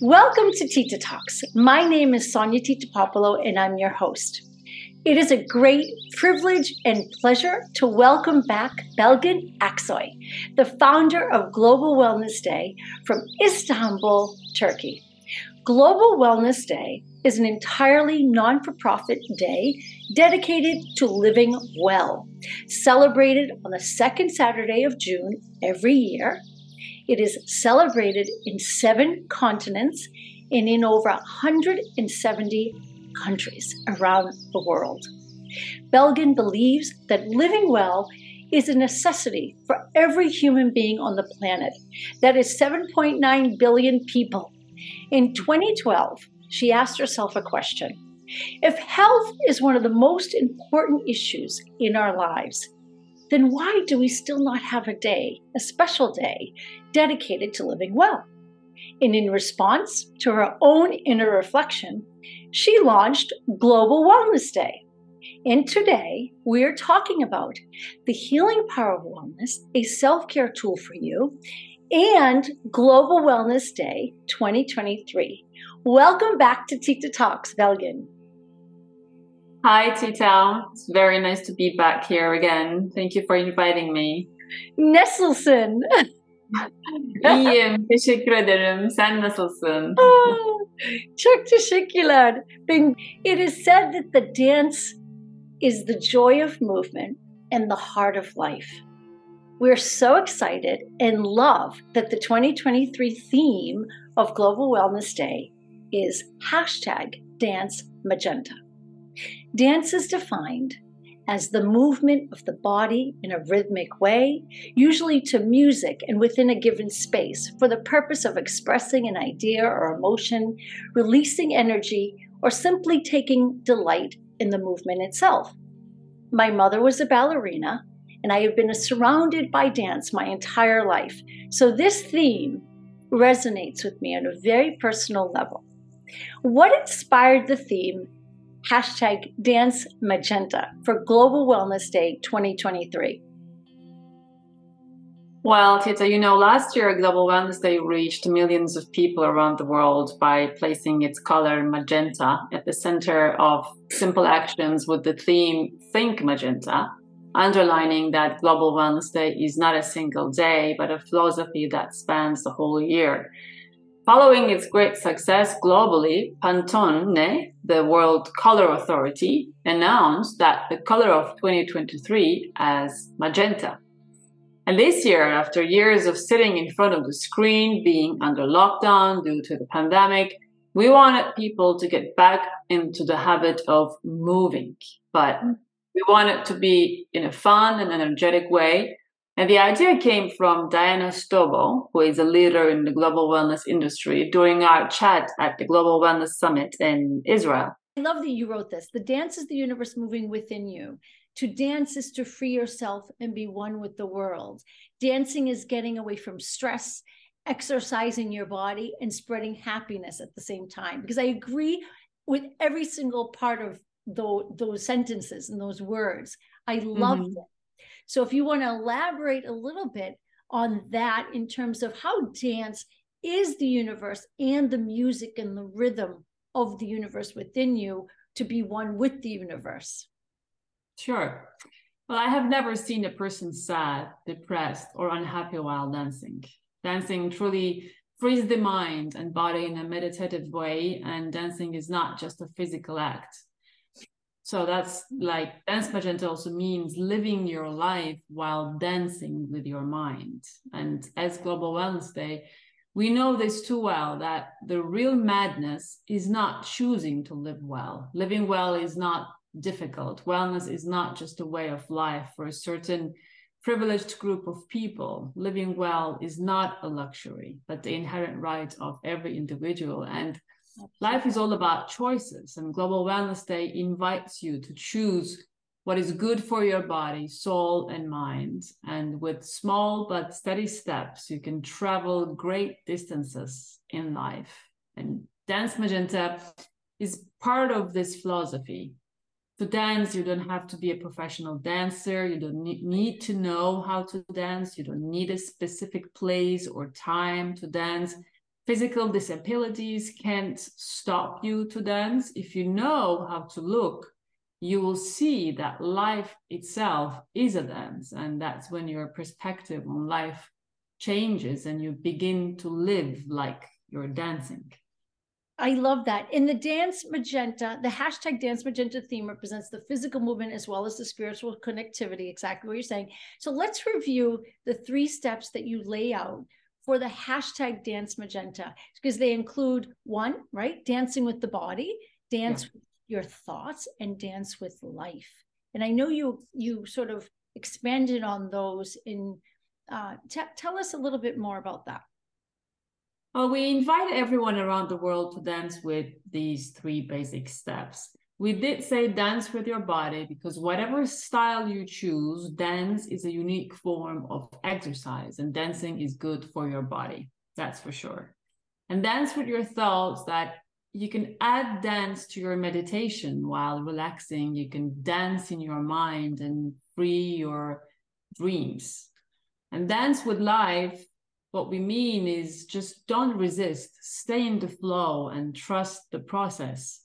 Welcome to Tita Talks. My name is Sonia Tita Puopolo and I'm your host. It is a great privilege and pleasure to welcome back Belgin Aksoy, the founder of Global Wellness Day from Istanbul, Turkey. Global Wellness Day is an entirely non for profit day dedicated to living well, celebrated on the second Saturday of June every year. It is celebrated in seven continents and in over 170 countries around the world. Belgin believes that living well is a necessity for every human being on the planet. That is 7.9 billion people. In 2012, she asked herself a question If health is one of the most important issues in our lives, then why do we still not have a day, a special day, dedicated to living well? And in response to her own inner reflection, she launched Global Wellness Day. And today we are talking about the healing power of wellness, a self care tool for you, and Global Wellness Day 2023. Welcome back to Tita Talks, Belgin. Hi, Tita. It's very nice to be back here again. Thank you for inviting me. Nasılsın? İyiyim, teşekkür ederim. Sen nasılsın? Ah, çok teşekkürler. It is said that the dance is the joy of movement and the heart of life. We're so excited and love that the 2023 theme of Global Wellness Day is hashtag Dance Magenta. Dance is defined as the movement of the body in a rhythmic way, usually to music and within a given space, for the purpose of expressing an idea or emotion, releasing energy, or simply taking delight in the movement itself. My mother was a ballerina, and I have been surrounded by dance my entire life, so this theme resonates with me on a very personal level. What inspired the theme hashtag Dance Magenta for Global Wellness Day 2023? Well, Tita, you know, last year Global Wellness Day reached millions of people around the world by placing its color magenta at the center of simple actions with the theme Think Magenta, underlining that Global Wellness Day is not a single day, but a philosophy that spans the whole year. Following its great success globally, Pantone, the World Color Authority, announced that the color of 2023 as magenta. And this year, after years of sitting in front of the screen, being under lockdown due to the pandemic, we wanted people to get back into the habit of moving. But we wanted to be in a fun and energetic way and the idea came from Diana Stobo, who is a leader in the global wellness industry, during our chat at the Global Wellness Summit in Israel. I love that you wrote this. The dance is the universe moving within you. To dance is to free yourself and be one with the world. Dancing is getting away from stress, exercising your body, and spreading happiness at the same time. Because I agree with every single part of those, those sentences and those words. I loved mm-hmm. it so, if you want to elaborate a little bit on that in terms of how dance is the universe and the music and the rhythm of the universe within you to be one with the universe. Sure. Well, I have never seen a person sad, depressed, or unhappy while dancing. Dancing truly frees the mind and body in a meditative way, and dancing is not just a physical act. So that's like dance magenta also means living your life while dancing with your mind. And as Global Wellness Day, we know this too well that the real madness is not choosing to live well. Living well is not difficult. Wellness is not just a way of life for a certain privileged group of people. Living well is not a luxury, but the inherent right of every individual. And Life is all about choices, and Global Wellness Day invites you to choose what is good for your body, soul, and mind. And with small but steady steps, you can travel great distances in life. And Dance Magenta is part of this philosophy. To dance, you don't have to be a professional dancer. You don't need to know how to dance. You don't need a specific place or time to dance physical disabilities can't stop you to dance. If you know how to look, you will see that life itself is a dance. And that's when your perspective on life changes and you begin to live like you're dancing. I love that. In the Dance Magenta, the hashtag Dance Magenta theme represents the physical movement as well as the spiritual connectivity, exactly what you're saying. So let's review the three steps that you lay out for the hashtag Dance Magenta, because they include one, right? Dancing with the body, dance yeah. with your thoughts, and dance with life. And I know you you sort of expanded on those in uh, t- tell us a little bit more about that. Well, we invite everyone around the world to dance with these three basic steps. We did say dance with your body because whatever style you choose, dance is a unique form of exercise, and dancing is good for your body. That's for sure. And dance with your thoughts that you can add dance to your meditation while relaxing. You can dance in your mind and free your dreams. And dance with life what we mean is just don't resist, stay in the flow and trust the process.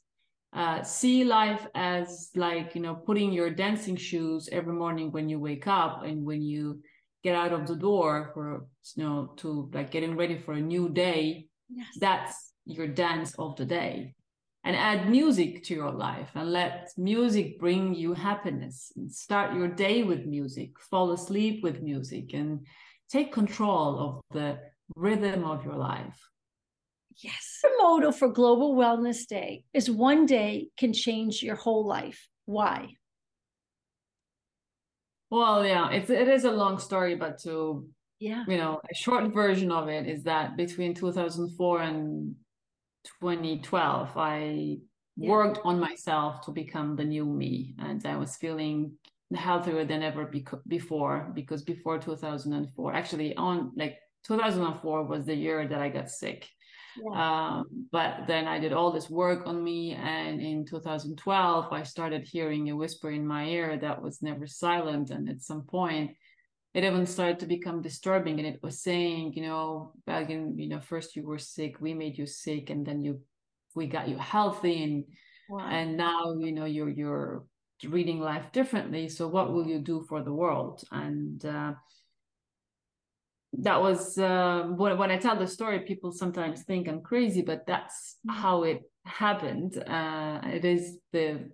Uh, see life as like, you know, putting your dancing shoes every morning when you wake up and when you get out of the door for, you know, to like getting ready for a new day. Yes. That's your dance of the day. And add music to your life and let music bring you happiness. And start your day with music, fall asleep with music, and take control of the rhythm of your life. Yes. The motto for Global Wellness Day is one day can change your whole life. Why? Well, yeah, it's it is a long story, but to yeah, you know, a short version of it is that between 2004 and 2012, I yeah. worked on myself to become the new me, and I was feeling healthier than ever bec- before because before 2004 actually on like 2004 was the year that i got sick yeah. um, but then i did all this work on me and in 2012 i started hearing a whisper in my ear that was never silent and at some point it even started to become disturbing and it was saying you know back in you know first you were sick we made you sick and then you we got you healthy and wow. and now you know you're you're reading life differently so what will you do for the world and uh, that was uh, when, when i tell the story people sometimes think i'm crazy but that's mm-hmm. how it happened uh, it is the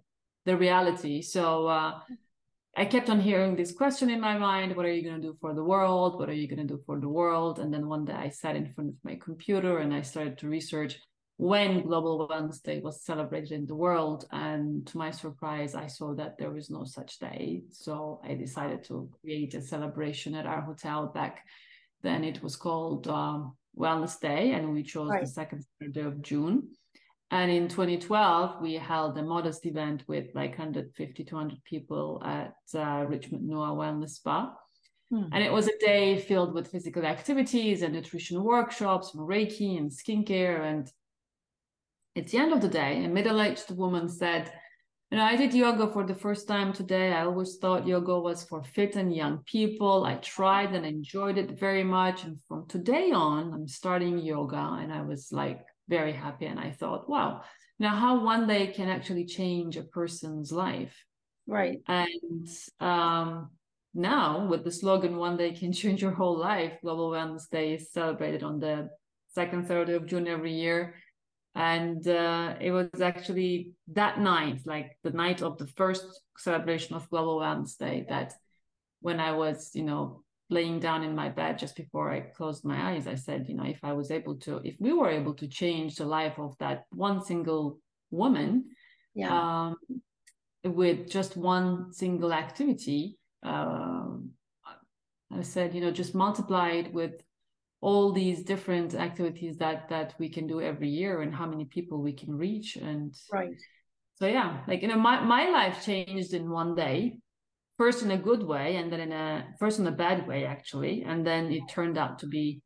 the reality so uh, i kept on hearing this question in my mind what are you going to do for the world what are you going to do for the world and then one day i sat in front of my computer and i started to research when Global Wellness Day was celebrated in the world. And to my surprise, I saw that there was no such day. So I decided to create a celebration at our hotel back then. It was called um, Wellness Day, and we chose right. the second Saturday of June. And in 2012, we held a modest event with like 150, 200 people at uh, Richmond Nua Wellness Spa. Hmm. And it was a day filled with physical activities and nutrition workshops, and Reiki and skincare. And at the end of the day, a middle aged woman said, you know, I did yoga for the first time today. I always thought yoga was for fit and young people. I tried and enjoyed it very much. And from today on, I'm starting yoga. And I was like very happy. And I thought, wow, now how one day can actually change a person's life. Right. And um, now, with the slogan, one day can change your whole life, Global Wellness Day is celebrated on the second Saturday of June every year and uh, it was actually that night like the night of the first celebration of global wellness day that when i was you know laying down in my bed just before i closed my eyes i said you know if i was able to if we were able to change the life of that one single woman yeah. um, with just one single activity um, i said you know just multiply it with all these different activities that that we can do every year and how many people we can reach and right. so yeah like you know my, my life changed in one day first in a good way and then in a first in a bad way actually and then it turned out to be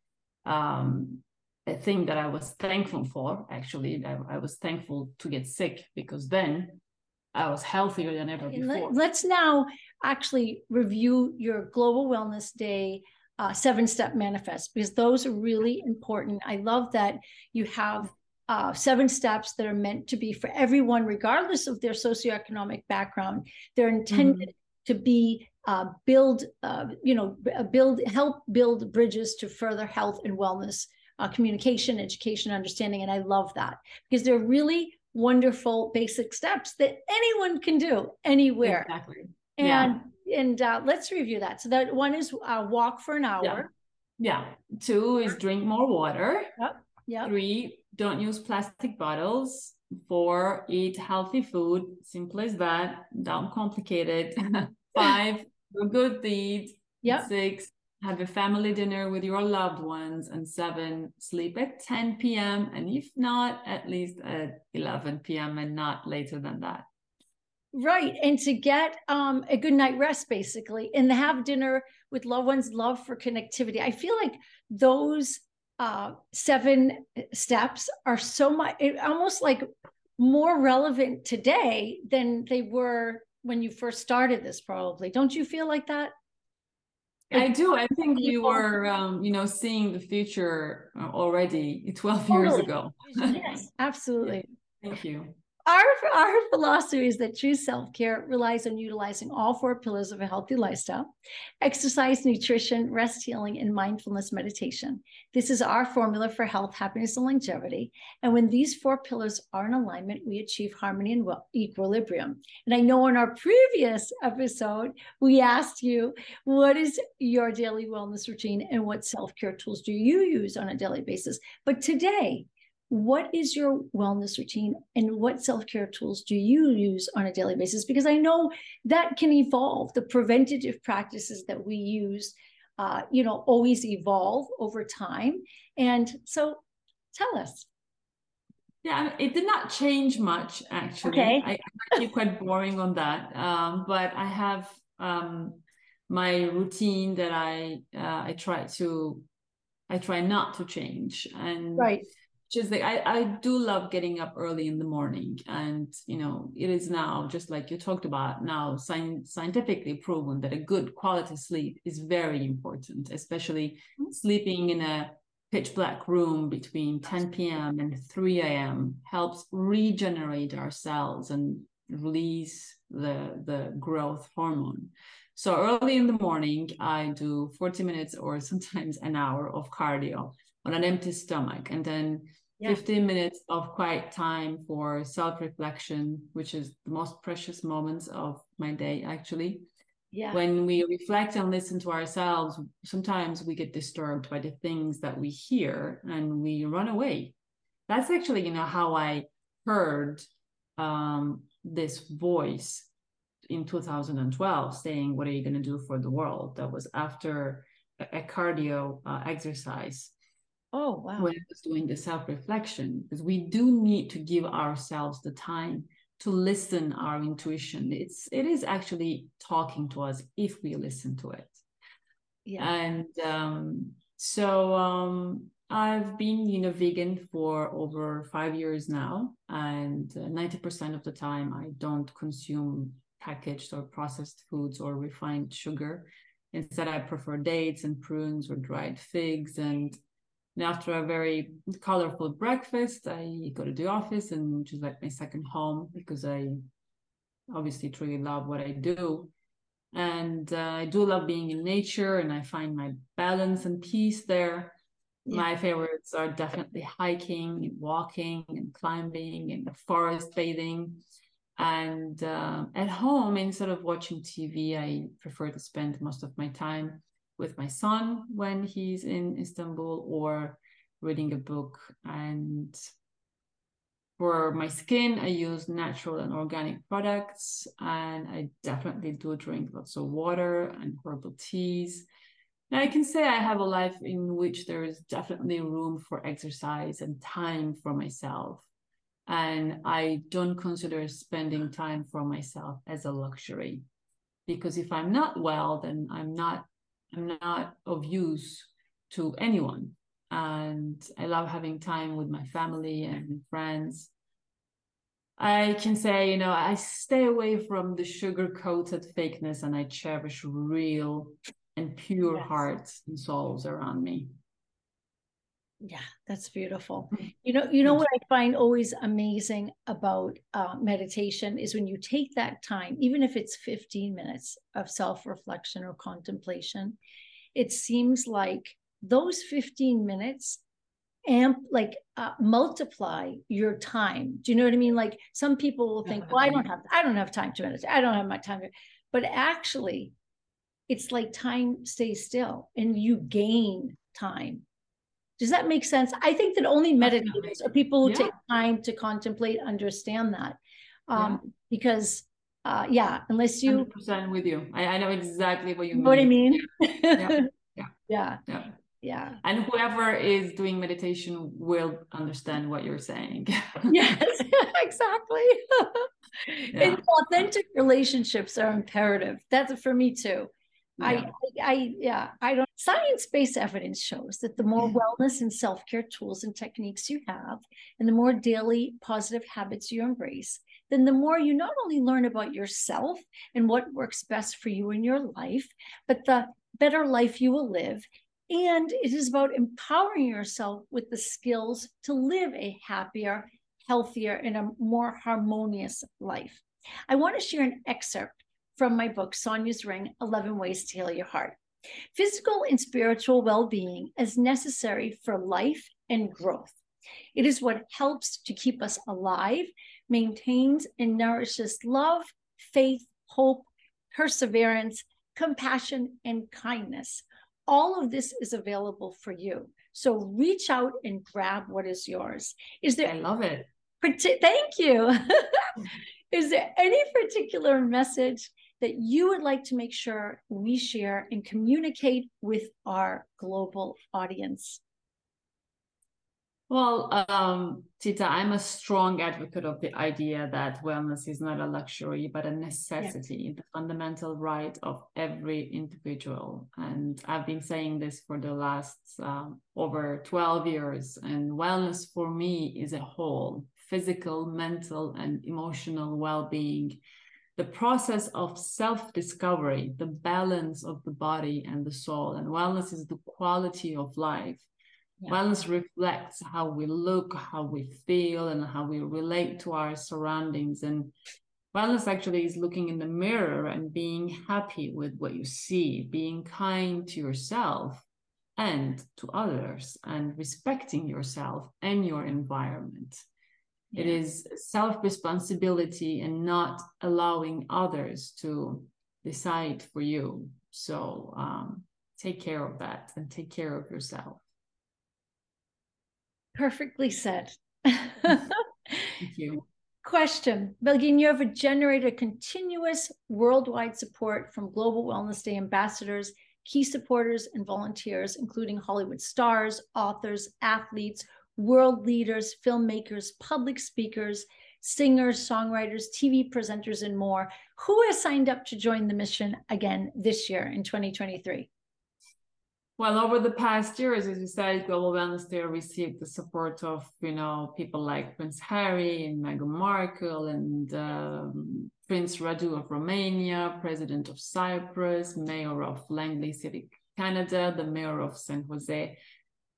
um a thing that i was thankful for actually I, I was thankful to get sick because then i was healthier than ever before. let's now actually review your global wellness day uh, seven step manifest because those are really important. I love that you have uh, seven steps that are meant to be for everyone, regardless of their socioeconomic background. They're intended mm-hmm. to be uh, build, uh, you know, build, help build bridges to further health and wellness, uh, communication, education, understanding. And I love that because they're really wonderful basic steps that anyone can do anywhere. Exactly. And yeah. And uh, let's review that. So that one is uh, walk for an hour. Yeah. yeah. Two is drink more water. Yep. Yep. Three, don't use plastic bottles. Four, eat healthy food. Simple as that. Don't complicate it. Five, do good deeds. Yep. Six, have a family dinner with your loved ones. And seven, sleep at 10 p.m. And if not, at least at 11 p.m. and not later than that. Right. And to get um, a good night rest, basically, and have dinner with loved ones, love for connectivity. I feel like those uh, seven steps are so much, almost like more relevant today than they were when you first started this, probably. Don't you feel like that? I do. I think we were, um, you know, seeing the future uh, already 12 years ago. yes, absolutely. Thank you. Our, our philosophy is that true self care relies on utilizing all four pillars of a healthy lifestyle exercise, nutrition, rest, healing, and mindfulness meditation. This is our formula for health, happiness, and longevity. And when these four pillars are in alignment, we achieve harmony and equilibrium. And I know in our previous episode, we asked you, what is your daily wellness routine and what self care tools do you use on a daily basis? But today, what is your wellness routine and what self-care tools do you use on a daily basis? Because i know that can evolve. The preventative practices that we use uh, you know always evolve over time. And so tell us. Yeah it did not change much actually. Okay. I, am actually quite boring on that. Um, but i have um, my routine that i uh, i try to i try not to change. And right just like I, I do love getting up early in the morning and you know it is now just like you talked about now science, scientifically proven that a good quality sleep is very important especially mm-hmm. sleeping in a pitch black room between 10 p.m and 3 a.m helps regenerate our cells and release the the growth hormone so early in the morning i do 40 minutes or sometimes an hour of cardio on an empty stomach and then yeah. 15 minutes of quiet time for self-reflection which is the most precious moments of my day actually yeah. when we reflect and listen to ourselves sometimes we get disturbed by the things that we hear and we run away that's actually you know how i heard um, this voice in 2012 saying what are you going to do for the world that was after a, a cardio uh, exercise Oh, wow. When I was doing the self reflection, because we do need to give ourselves the time to listen our intuition. It's it is actually talking to us if we listen to it. Yeah. And um, so um, I've been, you know, vegan for over five years now, and uh, ninety percent of the time I don't consume packaged or processed foods or refined sugar. Instead, I prefer dates and prunes or dried figs and and after a very colorful breakfast, I go to the office and which is like my second home because I obviously truly love what I do. And uh, I do love being in nature and I find my balance and peace there. Yeah. My favorites are definitely hiking and walking and climbing and the forest bathing. And uh, at home, instead of watching TV, I prefer to spend most of my time with my son when he's in Istanbul or reading a book. And for my skin, I use natural and organic products. And I definitely do drink lots of water and herbal teas. Now, I can say I have a life in which there is definitely room for exercise and time for myself. And I don't consider spending time for myself as a luxury. Because if I'm not well, then I'm not I'm not of use to anyone. And I love having time with my family and friends. I can say, you know, I stay away from the sugar coated fakeness and I cherish real and pure yes. hearts and souls around me. Yeah, that's beautiful. Mm-hmm. You know, you know what I find always amazing about uh, meditation is when you take that time, even if it's 15 minutes of self-reflection or contemplation, it seems like those 15 minutes amp like uh, multiply your time. Do you know what I mean? Like some people will think, well, I don't have I don't have time to meditate. I don't have my time. But actually, it's like time stays still and you gain time. Does that make sense? I think that only meditators or people who yeah. take time to contemplate understand that. Um, yeah. Because, uh, yeah, unless you. 100% with you. I, I know exactly what you, mean. What I mean? Yeah. yeah. yeah. yeah. Yeah. And whoever is doing meditation will understand what you're saying. yes, exactly. Yeah. And authentic relationships are imperative. That's for me too. Yeah. I, I, yeah, I don't. Science based evidence shows that the more mm. wellness and self care tools and techniques you have, and the more daily positive habits you embrace, then the more you not only learn about yourself and what works best for you in your life, but the better life you will live. And it is about empowering yourself with the skills to live a happier, healthier, and a more harmonious life. I want to share an excerpt from my book, Sonia's Ring 11 Ways to Heal Your Heart. Physical and spiritual well being is necessary for life and growth. It is what helps to keep us alive, maintains and nourishes love, faith, hope, perseverance, compassion, and kindness. All of this is available for you. So reach out and grab what is yours. Is there? I love it. Thank you. is there any particular message that you would like to make sure we share and communicate with our global audience? Well, um, Tita, I'm a strong advocate of the idea that wellness is not a luxury, but a necessity, yeah. the fundamental right of every individual. And I've been saying this for the last um, over 12 years. And wellness for me is a whole physical, mental, and emotional well being the process of self discovery, the balance of the body and the soul. And wellness is the quality of life. Yeah. Wellness reflects how we look, how we feel, and how we relate to our surroundings. And wellness actually is looking in the mirror and being happy with what you see, being kind to yourself and to others, and respecting yourself and your environment. Yeah. It is self responsibility and not allowing others to decide for you. So um, take care of that and take care of yourself. Perfectly said. Thank you. Question Belgin, you have generated continuous worldwide support from Global Wellness Day ambassadors, key supporters, and volunteers, including Hollywood stars, authors, athletes, world leaders, filmmakers, public speakers, singers, songwriters, TV presenters, and more. Who has signed up to join the mission again this year in 2023? Well, over the past years, as you said, Global Wellness Day received the support of, you know, people like Prince Harry and Meghan Markle and um, Prince Radu of Romania, President of Cyprus, Mayor of Langley City, Canada, the Mayor of San Jose,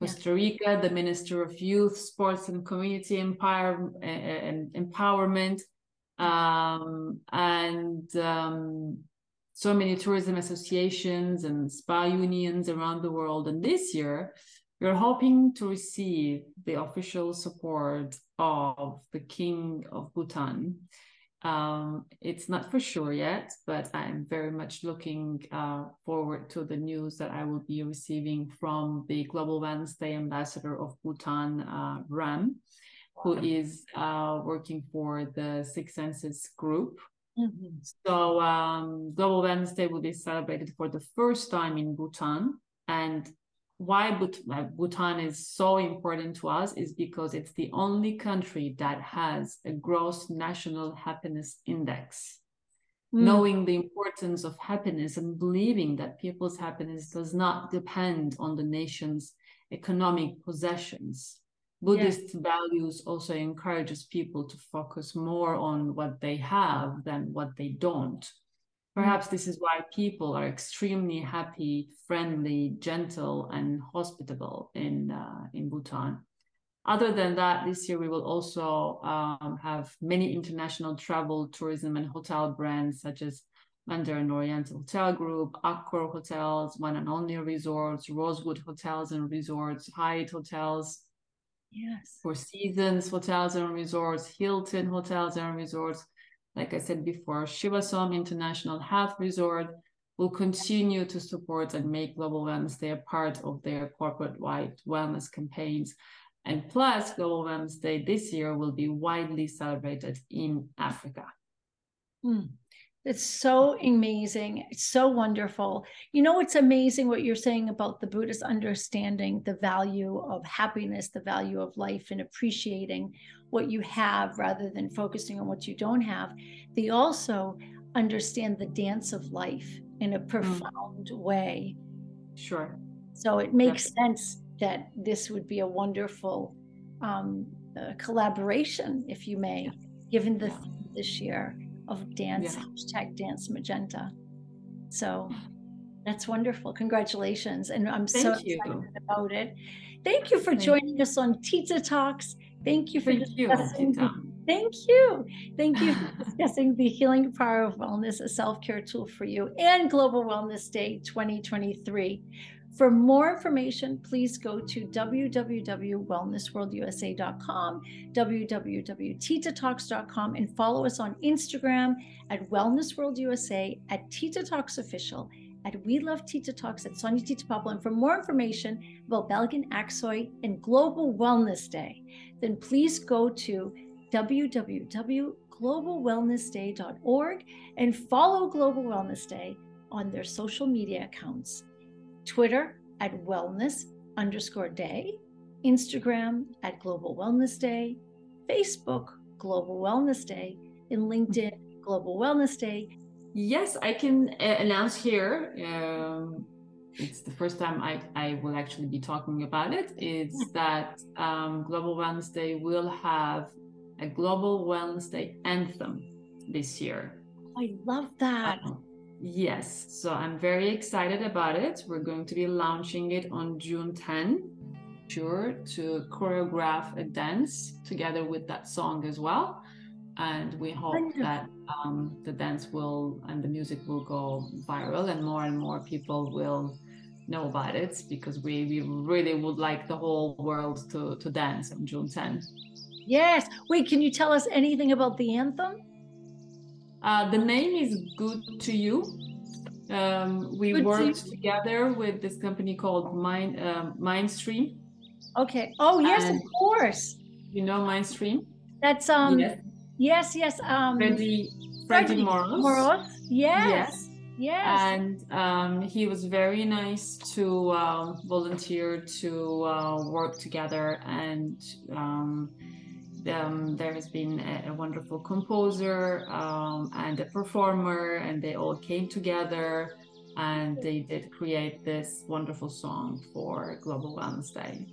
Costa Rica, the Minister of Youth, Sports and Community Empower, and Empowerment, um, and um, so many tourism associations and spa unions around the world. And this year, we're hoping to receive the official support of the King of Bhutan um, it's not for sure yet, but I'm very much looking uh, forward to the news that I will be receiving from the Global Wellness Day Ambassador of Bhutan, uh, Ram, who is uh, working for the Six Senses Group. Mm-hmm. So, um, Global Wellness Day will be celebrated for the first time in Bhutan, and why Bhutan is so important to us is because it's the only country that has a gross national happiness index. Mm. Knowing the importance of happiness and believing that people's happiness does not depend on the nation's economic possessions. Buddhist values also encourages people to focus more on what they have than what they don't. Perhaps this is why people are extremely happy, friendly, gentle, and hospitable in uh, in Bhutan. Other than that, this year we will also um, have many international travel, tourism, and hotel brands such as Mandarin Oriental Hotel Group, Accor Hotels, One and Only Resorts, Rosewood Hotels and Resorts, Hyatt Hotels, yes, Four Seasons Hotels and Resorts, Hilton Hotels and Resorts, like I said before, Chiva-Som International Health Resort will continue to support and make Global Wellness Day a part of their corporate-wide wellness campaigns. And plus, Global Wellness Day this year will be widely celebrated in Africa. Mm. It's so amazing. It's so wonderful. You know, it's amazing what you're saying about the Buddhist understanding the value of happiness, the value of life, and appreciating what you have rather than focusing on what you don't have. They also understand the dance of life in a mm. profound mm. way. Sure. So it makes sense that this would be a wonderful um, uh, collaboration, if you may, given the yeah. this year of dance yeah. hashtag dance magenta. So that's wonderful. Congratulations. And i'm thank so you. excited about it. Thank you for thank joining you. us on tita talks. Thank you for thank discussing you, thank you. Thank you for discussing the healing power of wellness a self-care tool for you and global wellness day 2023 for more information, please go to www.wellnessworldusa.com, www.titatalks.com, and follow us on Instagram at wellnessworldusa, at Tita Talks Official, at We Love Tita Talks, at Sonia Tita Puopolo. And for more information about Belgin Aksoy and Global Wellness Day, then please go to www.globalwellnessday.org and follow Global Wellness Day on their social media accounts. Twitter at wellness underscore day, Instagram at Global Wellness Day, Facebook Global Wellness Day, and LinkedIn Global Wellness Day. Yes, I can uh, announce here. Um, it's the first time I, I will actually be talking about it. Is that um, Global Wellness Day will have a Global Wellness Day anthem this year. I love that. Um, Yes, so I'm very excited about it. We're going to be launching it on June 10. Sure to choreograph a dance together with that song as well. And we hope that um, the dance will and the music will go viral and more and more people will know about it because we, we really would like the whole world to, to dance on June 10. Yes. Wait, can you tell us anything about the anthem? Uh, the name is Good to You. Um, we Good worked to together with this company called Mind uh, Mindstream. Okay. Oh yes, and of course. You know Mindstream. That's um. Yes. Yes. yes um. Freddie Freddie Moros. Moros. Yes. Yes. Yes. And um, he was very nice to uh, volunteer to uh, work together and um, um, there has been a, a wonderful composer um, and a performer, and they all came together and they did create this wonderful song for Global Wellness Day.